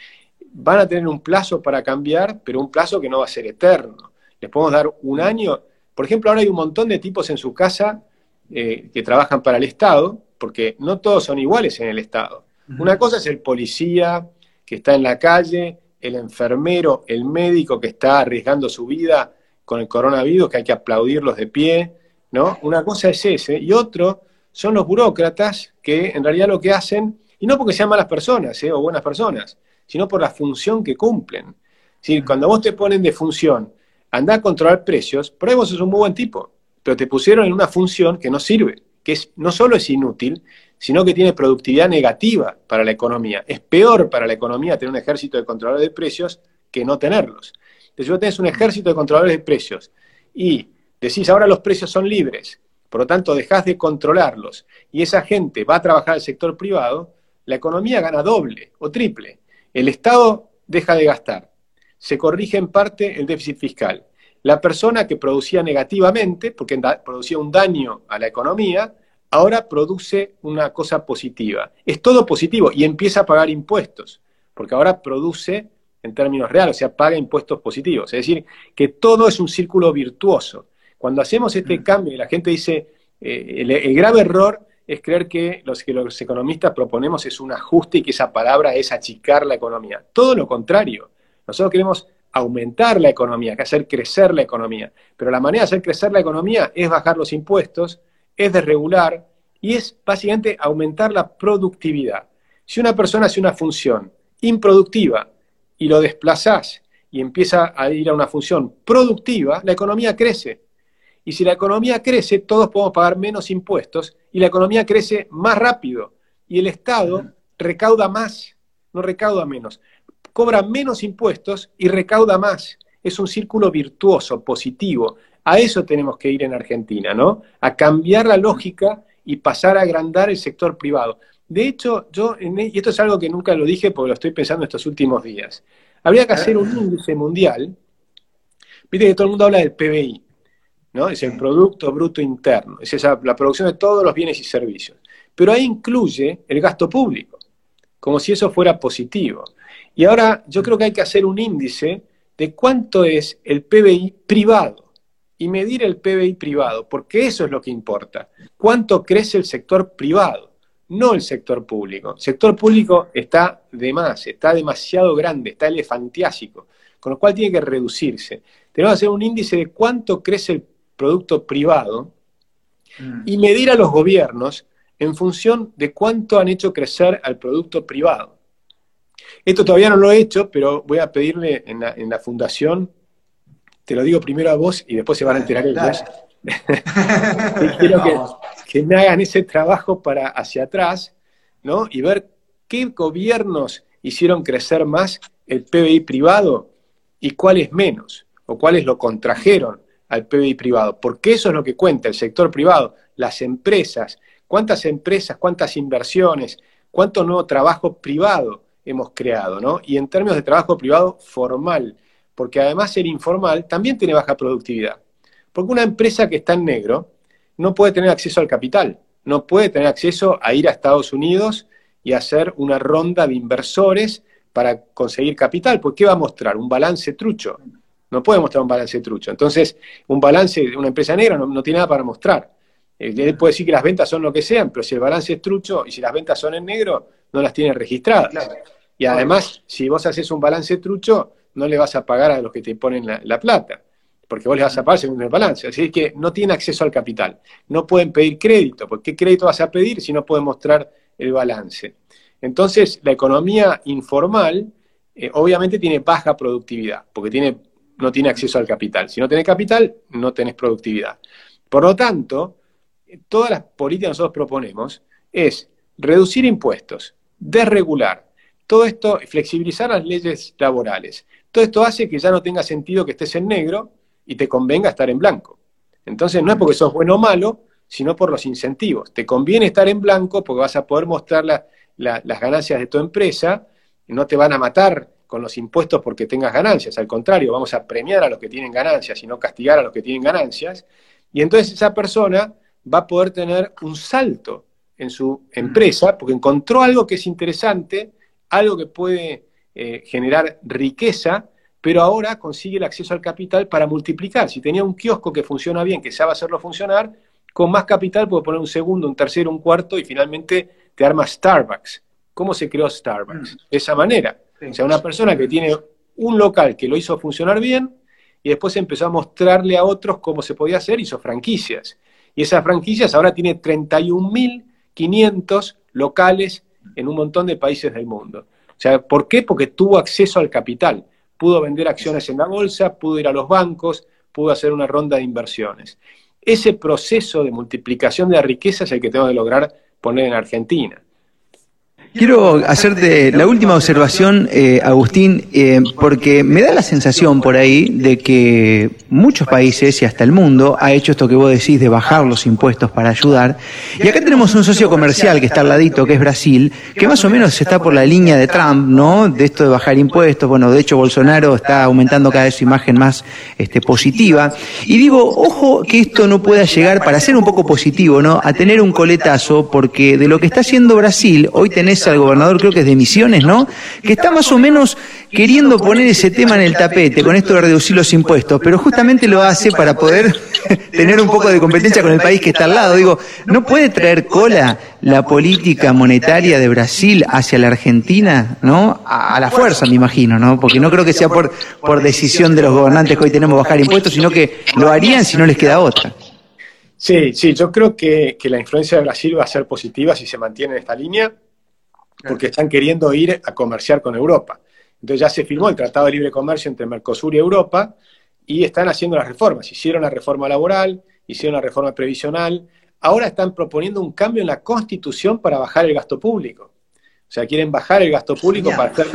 Van a tener un plazo para cambiar, pero un plazo que no va a ser eterno. Les podemos dar un año. Por ejemplo, ahora hay un montón de tipos en su casa eh, que trabajan para el Estado, porque no todos son iguales en el Estado. Una cosa es el policía, que está en la calle, el enfermero, el médico que está arriesgando su vida con el coronavirus, que hay que aplaudirlos de pie, ¿no? Una cosa es ese, y otro son los burócratas que en realidad lo que hacen, y no porque sean malas personas ¿eh? o buenas personas, sino por la función que cumplen. Si cuando vos te ponen de función, anda a controlar precios, por ahí vos sos un muy buen tipo, pero te pusieron en una función que no sirve, que es, no solo es inútil, sino que tiene productividad negativa para la economía. Es peor para la economía tener un ejército de controladores de precios que no tenerlos. Entonces, si vos tenés un ejército de controladores de precios y decís ahora los precios son libres, por lo tanto dejás de controlarlos y esa gente va a trabajar al sector privado, la economía gana doble o triple. El Estado deja de gastar, se corrige en parte el déficit fiscal. La persona que producía negativamente, porque producía un daño a la economía, ahora produce una cosa positiva. Es todo positivo y empieza a pagar impuestos, porque ahora produce en términos reales, o sea, paga impuestos positivos. Es decir, que todo es un círculo virtuoso. Cuando hacemos este mm. cambio y la gente dice, eh, el, grave error es creer que los que los economistas proponemos es un ajuste y que esa palabra es achicar la economía. Todo lo contrario. Nosotros queremos aumentar la economía, que hacer crecer la economía. Pero la manera de hacer crecer la economía es bajar los impuestos, es desregular y es básicamente aumentar la productividad. Si una persona hace una función improductiva y lo desplazás y empieza a ir a una función productiva, la economía crece. Y si la economía crece, todos podemos pagar menos impuestos y la economía crece más rápido. Y el Estado recauda más, no recauda menos. Cobra menos impuestos y recauda más. Es un círculo virtuoso, positivo. A eso tenemos que ir en Argentina, ¿no? A cambiar la lógica y pasar a agrandar el sector privado. De hecho, yo, e, y esto es algo que nunca lo dije porque lo estoy pensando estos últimos días, habría que hacer un índice mundial. Viste que todo el mundo habla del PBI. ¿no? Es el Producto Bruto Interno, es esa, la producción de todos los bienes y servicios. Pero ahí incluye el gasto público, como si eso fuera positivo. Y ahora yo creo que hay que hacer un índice de cuánto es el PBI privado y medir el PBI privado, porque eso es lo que importa. ¿Cuánto crece el sector privado? No el sector público. El sector público está de más, está demasiado grande, está elefantiásico, con lo cual tiene que reducirse. Tenemos que hacer un índice de cuánto crece el producto privado mm. y medir a los gobiernos en función de cuánto han hecho crecer al producto privado. Esto todavía no lo he hecho, pero voy a pedirle en la, fundación, te lo digo primero a vos y después se van a enterar ellos. Quiero que, me hagan ese trabajo para hacia atrás, ¿no? Y ver qué gobiernos hicieron crecer más el PBI privado y cuáles menos, o cuáles lo contrajeron al PBI privado, porque eso es lo que cuenta el sector privado, las empresas, cuántas empresas, cuántas inversiones, cuánto nuevo trabajo privado hemos creado, ¿no? Y en términos de trabajo privado formal, porque además el informal también tiene baja productividad. Porque una empresa que está en negro no puede tener acceso al capital, no puede tener acceso a ir a Estados Unidos y hacer una ronda de inversores para conseguir capital, porque ¿qué va a mostrar? Un balance trucho. No puede mostrar un balance trucho. Entonces, un balance de una empresa negra no, tiene nada para mostrar. Él eh, puede decir que las ventas son lo que sean, pero si el balance es trucho y si las ventas son en negro, no las tiene registradas. Y además, si vos haces un balance trucho, no le vas a pagar a los que te ponen la, plata, porque vos le vas a pagar según el balance. Así que no tiene acceso al capital. No pueden pedir crédito, porque ¿qué crédito vas a pedir si no pueden mostrar el balance? Entonces, la economía informal eh, obviamente tiene baja productividad, porque tiene no tiene acceso al capital. Si no tenés capital, no tenés productividad. Por lo tanto, todas las políticas que nosotros proponemos es reducir impuestos, desregular, todo esto, flexibilizar las leyes laborales. Todo esto hace que ya no tenga sentido que estés en negro y te convenga estar en blanco. Entonces no es porque sos bueno o malo, sino por los incentivos. Te conviene estar en blanco porque vas a poder mostrar las ganancias de tu empresa, no te van a matar con los impuestos porque tengas ganancias, al contrario, vamos a premiar a los que tienen ganancias y no castigar a los que tienen ganancias, y entonces esa persona va a poder tener un salto en su empresa porque encontró algo que es interesante, algo que puede eh, generar riqueza, pero ahora consigue el acceso al capital para multiplicar. Si tenía un kiosco que funciona bien, que sabe hacerlo funcionar, con más capital puede poner un segundo, un tercero, un cuarto y finalmente te arma Starbucks. ¿Cómo se creó Starbucks? De esa manera. O sea, una persona que tiene un local que lo hizo funcionar bien y después empezó a mostrarle a otros cómo se podía hacer, hizo franquicias. Y esas franquicias ahora tiene 31.500 locales en un montón de países del mundo. Sea, ¿por qué? Porque tuvo acceso al capital. Pudo vender acciones en la bolsa, pudo ir a los bancos, pudo hacer una ronda de inversiones. Ese proceso de multiplicación de la riqueza es el que tengo que lograr poner en Argentina. Quiero hacerte la última observación, eh, Agustín, eh, porque me da la sensación por ahí de que muchos países y hasta el mundo ha hecho esto que vos decís de bajar los impuestos para ayudar. Y acá tenemos un socio comercial que está al ladito, que es Brasil, que más o menos está por la línea de Trump, ¿no? De esto de bajar impuestos. Bueno, de hecho Bolsonaro está aumentando cada vez su imagen más este, positiva. Y digo, ojo que esto no pueda llegar, para ser un poco positivo, ¿no? A tener un coletazo, porque de lo que está haciendo Brasil, hoy tenés al gobernador, creo que es de Misiones, ¿no? Que está más o menos queriendo poner ese tema en el tapete con esto de reducir los impuestos, pero justamente lo hace para poder tener un poco de competencia con el país que está al lado. Digo, ¿no puede traer cola la política monetaria de Brasil hacia la Argentina, ¿no? A, la fuerza, me imagino, ¿no? Porque no creo que sea por, decisión de los gobernantes que hoy tenemos bajar impuestos, sino que lo harían si no les queda otra. Sí, sí, yo creo que, que la influencia de Brasil va a ser positiva si se mantiene en esta línea porque están queriendo ir a comerciar con Europa. Entonces ya se firmó el Tratado de Libre Comercio entre Mercosur y Europa y están haciendo las reformas. Hicieron la reforma laboral, hicieron la reforma previsional, ahora están proponiendo un cambio en la Constitución para bajar el gasto público. O sea, quieren bajar el gasto público para hacer...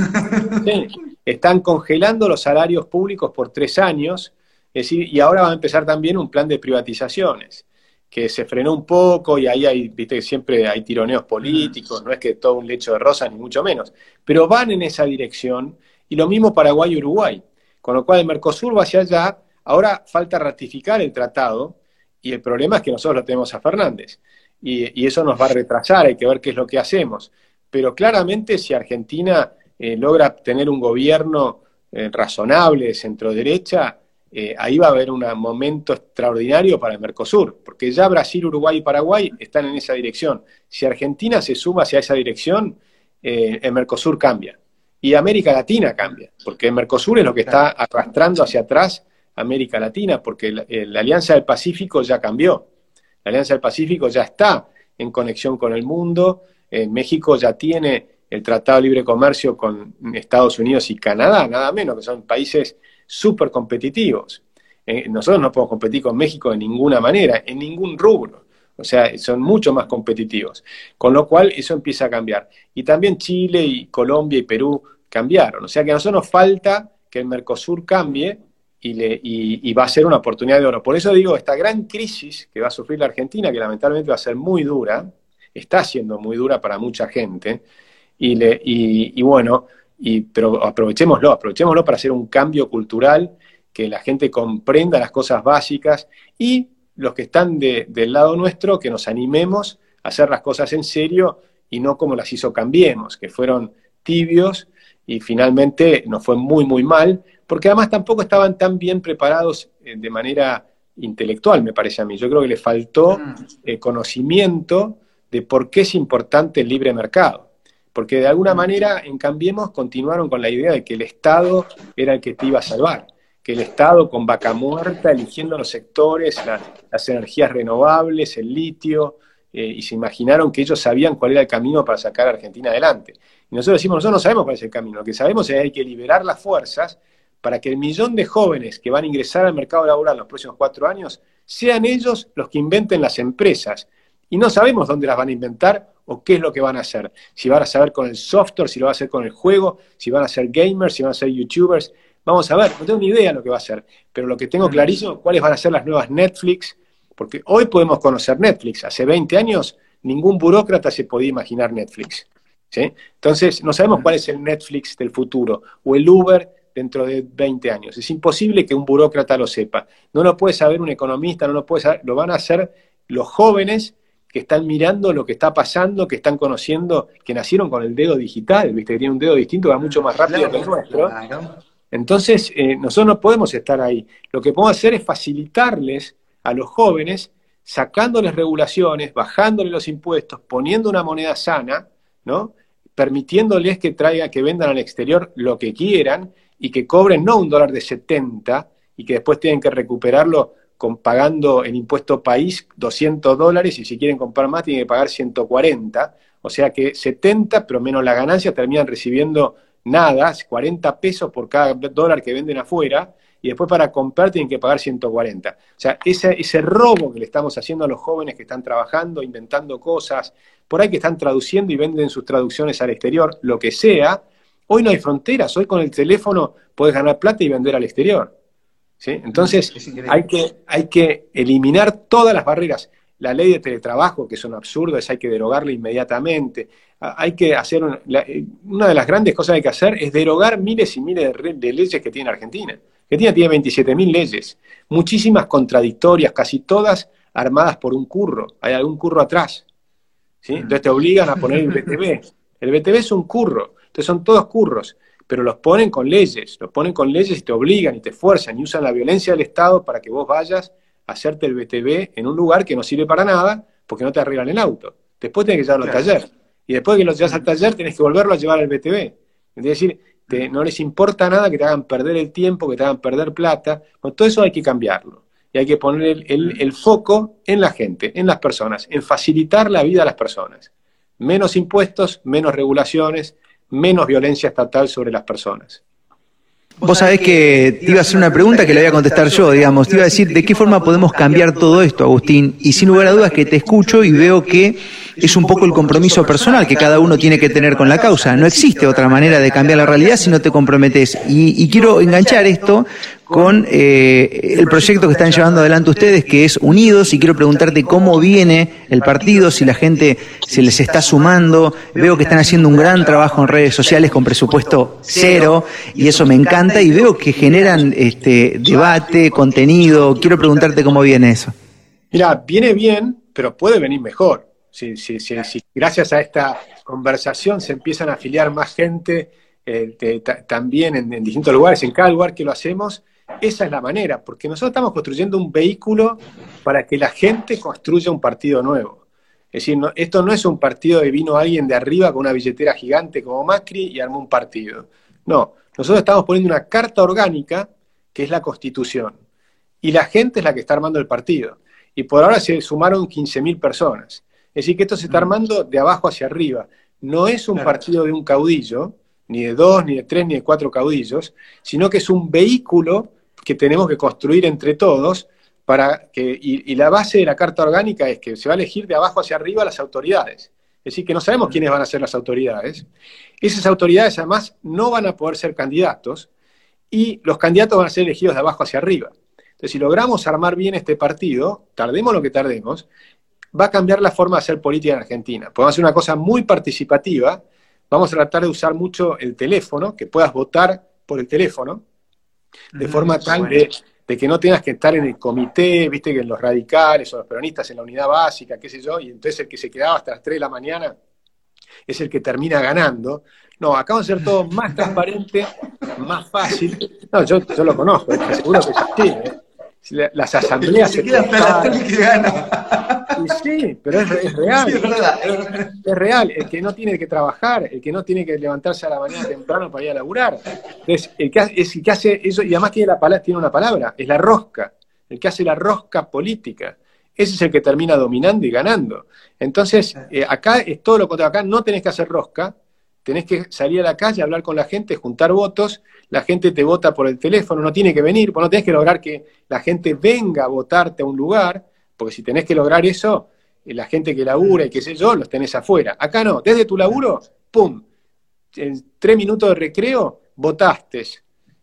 Están congelando los salarios públicos por tres años, y ahora va a empezar también un plan de privatizaciones que se frenó un poco y ahí hay, viste, siempre hay tironeos políticos, no es que todo un lecho de rosas, ni mucho menos, pero van en esa dirección y lo mismo Paraguay y Uruguay, con lo cual el Mercosur va hacia allá, Ahora falta ratificar el tratado y el problema es que nosotros lo tenemos a Fernández. Y, eso nos va a retrasar, hay que ver qué es lo que hacemos. Pero claramente si Argentina eh, logra tener un gobierno eh, razonable de centro-derecha, eh, ahí va a haber un momento extraordinario para el Mercosur, porque ya Brasil, Uruguay y Paraguay están en esa dirección. Si Argentina se suma hacia esa dirección, el Mercosur cambia. Y América Latina cambia, porque el Mercosur es lo que está arrastrando hacia atrás América Latina, porque la, Alianza del Pacífico ya cambió. La Alianza del Pacífico ya está en conexión con el mundo. México ya tiene el Tratado de Libre Comercio con Estados Unidos y Canadá, nada menos, que son países súper competitivos. Eh, nosotros no podemos competir con México de ninguna manera, en ningún rubro. O sea, son mucho más competitivos. Con lo cual, eso empieza a cambiar. Y también Chile y Colombia y Perú cambiaron. O sea que a nosotros nos falta que el Mercosur cambie y, le, y, va a ser una oportunidad de oro. Por eso digo, esta gran crisis que va a sufrir la Argentina, que lamentablemente va a ser muy dura, está siendo muy dura para mucha gente, y, le, y, bueno, y, pero aprovechémoslo, aprovechémoslo para hacer un cambio cultural, que la gente comprenda las cosas básicas y los que están del lado nuestro, que nos animemos a hacer las cosas en serio y no como las hizo Cambiemos, que fueron tibios y finalmente nos fue muy, muy mal, porque además tampoco estaban tan bien preparados eh, de manera intelectual, me parece a mí. Yo creo que le faltó mm. eh, conocimiento de por qué es importante el libre mercado. Porque de alguna manera, en Cambiemos, continuaron con la idea de que el Estado era el que te iba a salvar, que el Estado con vaca muerta, eligiendo los sectores, las energías renovables, el litio, eh, y se imaginaron que ellos sabían cuál era el camino para sacar a Argentina adelante. Y nosotros decimos, nosotros no sabemos cuál es el camino, lo que sabemos es que hay que liberar las fuerzas para que el millón de jóvenes que van a ingresar al mercado laboral en los próximos cuatro años sean ellos los que inventen las empresas. Y no sabemos dónde las van a inventar o qué es lo que van a hacer. Si van a saber con el software, si lo van a hacer con el juego, si van a ser gamers, si van a ser youtubers. Vamos a ver, no tengo ni idea de lo que va a ser, pero lo que tengo clarísimo, cuáles van a ser las nuevas Netflix, porque hoy podemos conocer Netflix. Hace 20 años ningún burócrata se podía imaginar Netflix. ¿sí? Entonces, no sabemos cuál es el Netflix del futuro o el Uber dentro de 20 años. Es imposible que un burócrata lo sepa. No lo puede saber un economista, no lo puede saber, lo van a hacer los jóvenes que están mirando lo que está pasando, que están conociendo, que nacieron con el dedo digital, viste, que tiene un dedo distinto, va mucho más rápido que el nuestro. Entonces, eh, nosotros no podemos estar ahí. Lo que podemos hacer es facilitarles a los jóvenes, sacándoles regulaciones, bajándoles los impuestos, poniendo una moneda sana, ¿no? permitiéndoles que traigan, que vendan al exterior lo que quieran y que cobren no un dólar de 70 y que después tienen que recuperarlo con, pagando el impuesto país 200 dólares y si quieren comprar más tienen que pagar 140. O sea que 70, pero menos la ganancia, terminan recibiendo nada, 40 pesos por cada dólar que venden afuera y después para comprar tienen que pagar 140. O sea, ese, ese robo que le estamos haciendo a los jóvenes que están trabajando, inventando cosas, por ahí que están traduciendo y venden sus traducciones al exterior, lo que sea, Hoy no hay fronteras, hoy con el teléfono puedes ganar plata y vender al exterior. ¿Sí? Entonces hay que, hay que eliminar todas las barreras. La ley de teletrabajo, que absurdo, es hay que derogarla inmediatamente. Hay que hacer, una, de las grandes cosas que hay que hacer es derogar miles y miles de, leyes que tiene Argentina. Argentina tiene 27.000 leyes, muchísimas contradictorias, casi todas armadas por un curro. Hay algún curro atrás. ¿sí? Entonces te obligan a poner el BTV. El BTV es un curro. Entonces son todos curros, pero los ponen con leyes, los ponen con leyes y te obligan y te fuerzan y usan la violencia del Estado para que vos vayas a hacerte el BTV en un lugar que no sirve para nada porque no te arreglan el auto. Después tenés que llevarlo al taller. Y después de que lo llevas al taller tenés que volverlo a llevar al BTV. Es decir, no les importa nada que te hagan perder el tiempo, que te hagan perder plata. Todo eso hay que cambiarlo. Y hay que poner el foco en la gente, en las personas, en facilitar la vida a las personas. Menos impuestos, menos regulaciones, menos violencia estatal sobre las personas. Vos sabés que te iba a hacer una pregunta que le voy a contestar yo, digamos. Te iba a decir, ¿de qué forma podemos cambiar todo esto, Agustín? Y sin lugar a dudas que te escucho y veo que es un poco el compromiso personal que cada uno tiene que tener con la causa. No existe otra manera de cambiar la realidad si no te comprometes. Y, quiero enganchar esto con eh, el proyecto que están llevando adelante ustedes, que es Unidos, y quiero preguntarte cómo viene el partido, si la gente se les está sumando. Veo que están haciendo un gran trabajo en redes sociales con presupuesto cero, y eso me encanta, y veo que generan este debate, contenido. Quiero preguntarte cómo viene eso. Mira, viene bien, pero puede venir mejor. Si, si, si, gracias a esta conversación se empiezan a afiliar más gente eh, también en, en distintos lugares, en cada lugar que lo hacemos, esa es la manera, porque nosotros estamos construyendo un vehículo para que la gente construya un partido nuevo. Es decir, esto no es un partido de vino alguien de arriba con una billetera gigante como Macri y armó un partido. No, nosotros estamos poniendo una carta orgánica que es la constitución. Y la gente es la que está armando el partido. Y por ahora se sumaron 15.000 personas. Es decir, que esto se está mm. armando de abajo hacia arriba. No es un partido de un caudillo, ni de dos, ni de tres, ni de cuatro caudillos, sino que es un vehículo que tenemos que construir entre todos para que, y, la base de la Carta Orgánica es que se va a elegir de abajo hacia arriba las autoridades. Es decir, que no sabemos quiénes van a ser las autoridades. Esas autoridades además no van a poder ser candidatos y los candidatos van a ser elegidos de abajo hacia arriba. Entonces, si logramos armar bien este partido, tardemos lo que tardemos, va a cambiar la forma de hacer política en Argentina. Podemos hacer una cosa muy participativa, vamos a tratar de usar mucho el teléfono, que puedas votar por el teléfono, de forma tal de, que no tengas que estar en el comité, viste que los radicales o los peronistas en la unidad básica, qué sé yo, y entonces el que se quedaba hasta las 3 de la mañana es el que termina ganando. No, acá va a ser todo más transparente, más fácil. No, yo, yo lo conozco, seguro que así. ¿eh? Las asambleas... Se queda hasta las que gana sí, pero es, real. es, real. El que no tiene que trabajar, el que no tiene que levantarse a la mañana temprano para ir a laburar. Entonces, el que, es el que hace eso, y además tiene, la tiene una palabra, es la rosca. El que hace la rosca política. Ese es el que termina dominando y ganando. Entonces, eh, acá es todo lo contrario. Acá no tenés que hacer rosca, tenés que salir a la calle, hablar con la gente, juntar votos, la gente te vota por el teléfono, no tiene que venir, pues no tenés que lograr que la gente venga a votarte a un lugar, porque si tenés que lograr eso, eh, la gente que labura y qué sé yo, los tenés afuera. Acá no, desde tu laburo, ¡pum! En tres minutos de recreo, votaste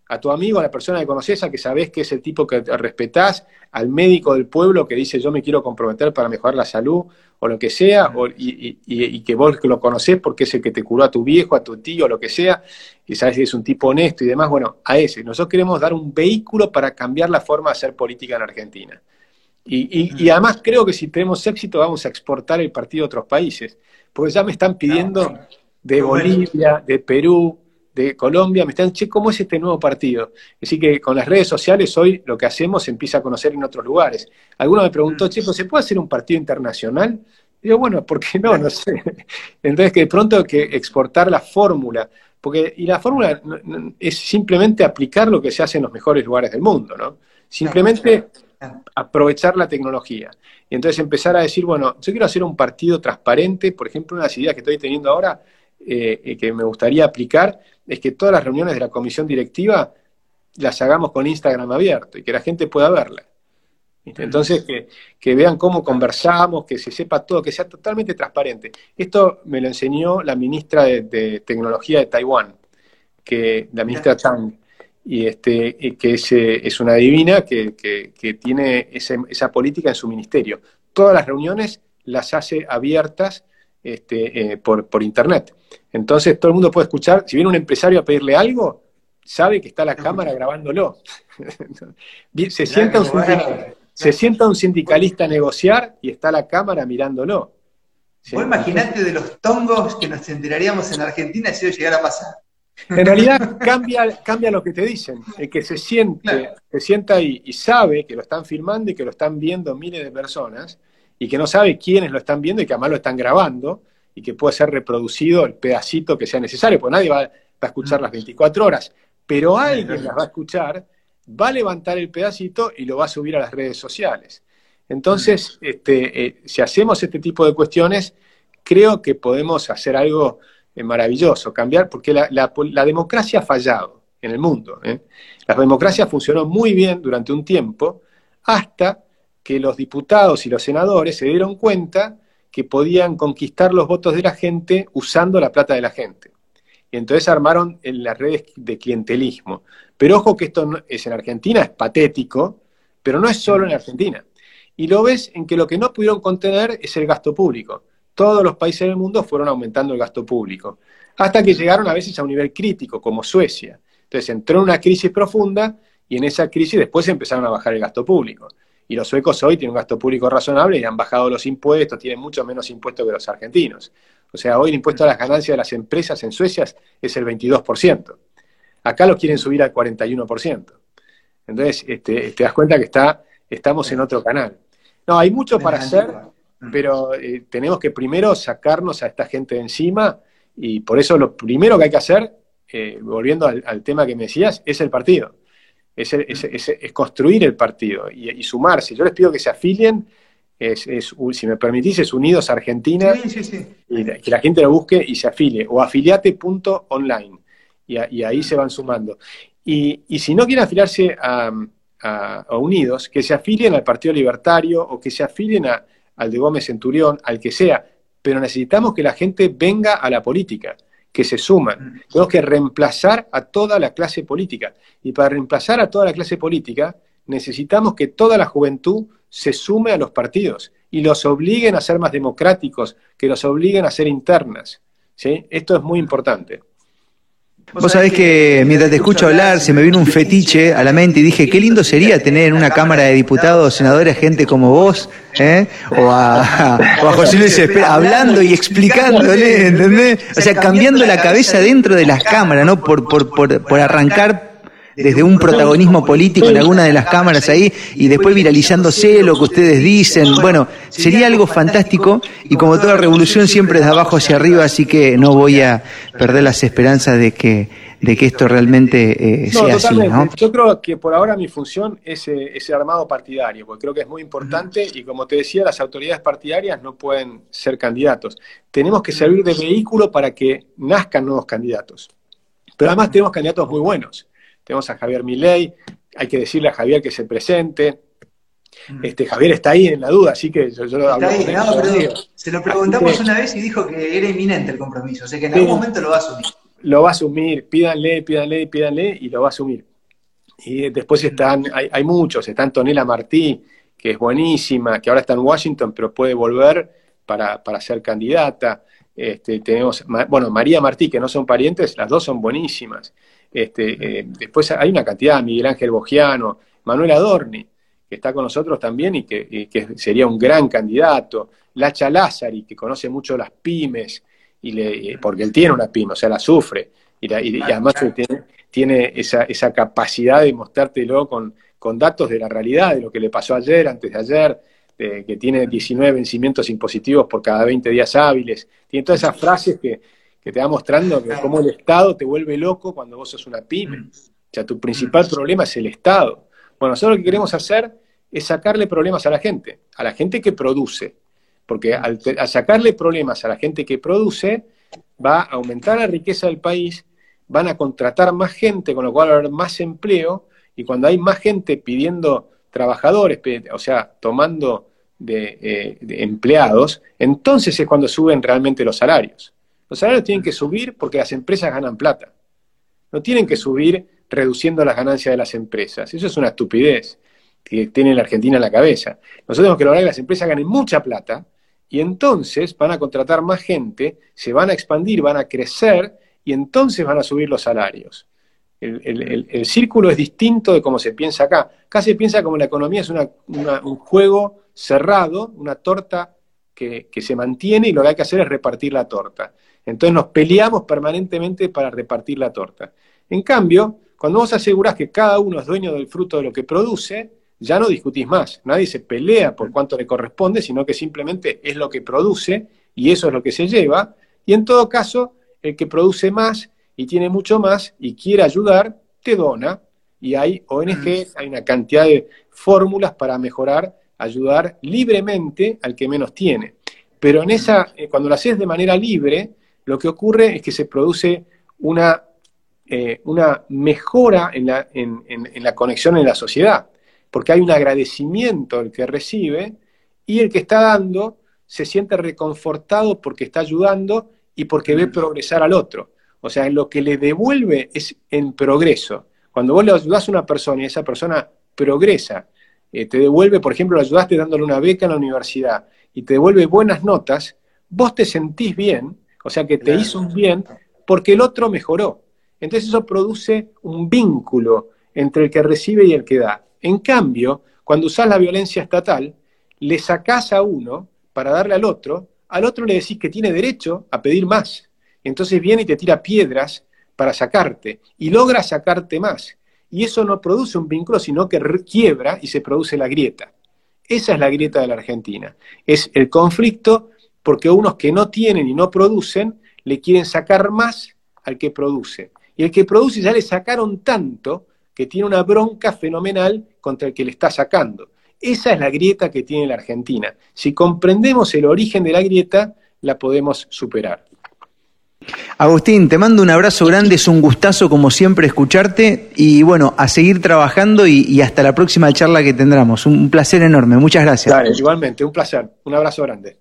a tu amigo, a la persona que conoces, a que sabés que es el tipo que respetás, al médico del pueblo que dice yo me quiero comprometer para mejorar la salud, o lo que sea, y, que vos lo conocés porque es el que te curó a tu viejo, a tu tío, lo que sea, y sabes que es un tipo honesto y demás, bueno, a ese. Nosotros queremos dar un vehículo para cambiar la forma de hacer política en Argentina. Y, además creo que si tenemos éxito vamos a exportar el partido a otros países, porque ya me están pidiendo de Bolivia, de Perú, de Colombia, me están, che, ¿cómo es este nuevo partido? Así que con las redes sociales hoy lo que hacemos se empieza a conocer en otros lugares. Alguno me preguntó, mm. che, ¿se puede hacer un partido internacional? digo, bueno, ¿por qué no? No sé. Entonces que de pronto hay que exportar la fórmula, porque, y la fórmula es simplemente aplicar lo que se hace en los mejores lugares del mundo, ¿no? Simplemente aprovechar la tecnología. Y entonces empezar a decir, bueno, yo quiero hacer un partido transparente, por ejemplo, una de las ideas que estoy teniendo ahora, eh, que me gustaría aplicar, es que todas las reuniones de la comisión directiva las hagamos con Instagram abierto y que la gente pueda verla. Entonces, que, vean cómo conversamos, que se sepa todo, que sea totalmente transparente. Esto me lo enseñó la ministra de, Tecnología de Taiwán, que, la ministra Chang y este, que es, eh, es una divina que, tiene esa política en su ministerio. Todas las reuniones las hace abiertas este, eh, por, internet. Entonces todo el mundo puede escuchar, si viene un empresario a pedirle algo, sabe que está la cámara grabándolo. se, sienta un se sienta un sindicalista a negociar y está la cámara mirándolo. Vos imaginate de los tongos que nos enteraríamos en Argentina si eso llegara a pasar. En realidad cambia, cambia lo que te dicen. El que se siente, se sienta y, y, sabe que lo están filmando y que lo están viendo miles de personas y que no sabe quiénes lo están viendo y que además lo están grabando y que puede ser reproducido el pedacito que sea necesario, porque nadie va, a escuchar mm. las 24 horas, pero alguien las va a escuchar, va a levantar el pedacito y lo va a subir a las redes sociales. Entonces, mm. este, eh, si hacemos este tipo de cuestiones, creo que podemos hacer algo es maravilloso, cambiar, porque la, democracia ha fallado en el mundo. ¿eh? La democracia funcionó muy bien durante un tiempo, hasta que los diputados y los senadores se dieron cuenta que podían conquistar los votos de la gente usando la plata de la gente. Y entonces armaron en las redes de clientelismo. Pero ojo que esto es en Argentina, es patético, pero no es solo en Argentina. Y lo ves en que lo que no pudieron contener es el gasto público. Todos los países del mundo fueron aumentando el gasto público, hasta que llegaron a veces a un nivel crítico, como Suecia. Entonces entró en una crisis profunda y en esa crisis después empezaron a bajar el gasto público. Y los suecos hoy tienen un gasto público razonable y han bajado los impuestos, tienen mucho menos impuestos que los argentinos. O sea, hoy el impuesto a las ganancias de las empresas en Suecia es el 22%. Acá lo quieren subir al 41%. Entonces, este, te das cuenta que está, estamos en otro canal. No, hay mucho para hacer, pero eh, tenemos que primero sacarnos a esta gente de encima y por eso lo primero que hay que hacer, eh, volviendo al, tema que me decías, es el partido. Es, construir el partido y, sumarse. Yo les pido que se afilien, es, si me permitís, es Unidos Argentina, y que la gente lo busque y se afilie, o afiliate.online, y, y ahí se van sumando. Y, si no quieren afiliarse a, Unidos, que se afilien al Partido Libertario o que se afilien al de Gómez Centurión, al que sea, pero necesitamos que la gente venga a la política, que se suman. Mm. Tenemos que reemplazar a toda la clase política. Y para reemplazar a toda la clase política, necesitamos que toda la juventud se sume a los partidos y los obliguen a ser más democráticos, que los obliguen a ser internas. ¿sí? Esto es muy importante. Vos sabés que mientras te escucho hablar se me vino un fetiche a la mente y dije, qué lindo sería tener en una Cámara de Diputados, senadores, gente como vos, ¿eh? o, a, José Luis Espera, hablando y explicándole, ¿entendés? O sea, cambiando la cabeza dentro de las cámaras, ¿no? Por, por, por, por arrancar desde un protagonismo político en alguna de las cámaras ahí y después viralizándose lo que ustedes dicen. Bueno, sería algo fantástico y como toda revolución siempre de abajo hacia arriba, así que no voy a perder las esperanzas de que, de que esto realmente eh, sea así. ¿no? Yo creo que por ahora mi función es ese armado partidario, porque creo que es muy importante y como te decía, las autoridades partidarias no pueden ser candidatos. Tenemos que servir de vehículo para que nazcan nuevos candidatos. Pero además tenemos candidatos muy buenos tenemos a Javier Milei, hay que decirle a Javier que se presente. Mm. Este, Javier está ahí en la duda, así que yo, lo hablo Se lo preguntamos una vez y dijo que era inminente el compromiso, o sea que en algún momento lo va a asumir. Lo va a asumir, pídanle, pídanle, pídanle, y lo va a asumir. Y después mm. están, hay, muchos, está Antonella Martí, que es buenísima, que ahora está en Washington, pero puede volver para, ser candidata. Este, tenemos, bueno, María Martí, que no son parientes, las dos son buenísimas. Este, eh, después hay una cantidad, Miguel Ángel Bogiano, Manuel Adorni, que está con nosotros también y que, sería un gran candidato, Lacha Lázari, que conoce mucho las pymes, y le, eh, porque él tiene una pyme, o sea, la sufre, y, además tiene, esa, capacidad de mostrártelo con, con datos de la realidad, de lo que le pasó ayer, antes de ayer, que tiene 19 vencimientos impositivos por cada 20 días hábiles, tiene todas esas frases que, que te va mostrando que cómo el Estado te vuelve loco cuando vos sos una pyme. Mm. O sea, tu principal mm. problema es el Estado. Bueno, nosotros lo que queremos hacer es sacarle problemas a la gente, a la gente que produce. Porque al, sacarle problemas a la gente que produce, va a aumentar la riqueza del país, van a contratar más gente, con lo cual va a haber más empleo, y cuando hay más gente pidiendo trabajadores, o sea, tomando de, eh, de empleados, entonces es cuando suben realmente los salarios. Los salarios tienen que subir porque las empresas ganan plata. No tienen que subir reduciendo las ganancias de las empresas. Eso es una estupidez que tiene la Argentina en la cabeza. Nosotros tenemos que lograr que las empresas ganen mucha plata y entonces van a contratar más gente, se van a expandir, van a crecer y entonces van a subir los salarios. El, círculo es distinto de cómo se piensa acá. Acá se piensa como la economía es un juego cerrado, una torta que, se mantiene y lo que hay que hacer es repartir la torta. Entonces nos peleamos permanentemente para repartir la torta. En cambio, cuando vos asegurás que cada uno es dueño del fruto de lo que produce, ya no discutís más. Nadie se pelea por cuánto le corresponde, sino que simplemente es lo que produce y eso es lo que se lleva. Y en todo caso, el que produce más y tiene mucho más y quiere ayudar, te dona. Y hay ONG, hay una cantidad de fórmulas para mejorar, ayudar libremente al que menos tiene. Pero en esa, eh, cuando lo haces de manera libre, lo que ocurre es que se produce una, eh, una mejora en la, en, la conexión en la sociedad, porque hay un agradecimiento del que recibe y el que está dando se siente reconfortado porque está ayudando y porque ve progresar al otro. O sea, lo que le devuelve es en progreso. Cuando vos le ayudás a una persona y esa persona progresa, eh, te devuelve, por ejemplo, lo ayudaste dándole una beca en la universidad y te devuelve buenas notas, vos te sentís bien, o sea que te hizo un bien porque el otro mejoró. Entonces eso produce un vínculo entre el que recibe y el que da. En cambio, cuando usás la violencia estatal, le sacás a uno para darle al otro, al otro le decís que tiene derecho a pedir más. Entonces viene y te tira piedras para sacarte y logra sacarte más. Y eso no produce un vínculo, sino que quiebra y se produce la grieta. Esa es la grieta de la Argentina. Es el conflicto porque unos que no tienen y no producen le quieren sacar más al que produce. Y el que produce ya le sacaron tanto que tiene una bronca fenomenal contra el que le está sacando. Esa es la grieta que tiene la Argentina. Si comprendemos el origen de la grieta, la podemos superar. Agustín, te mando un abrazo grande, es un gustazo como siempre escucharte y bueno, a seguir trabajando y, hasta la próxima charla que tendremos. Un placer enorme, muchas gracias. igualmente, un placer, un abrazo grande.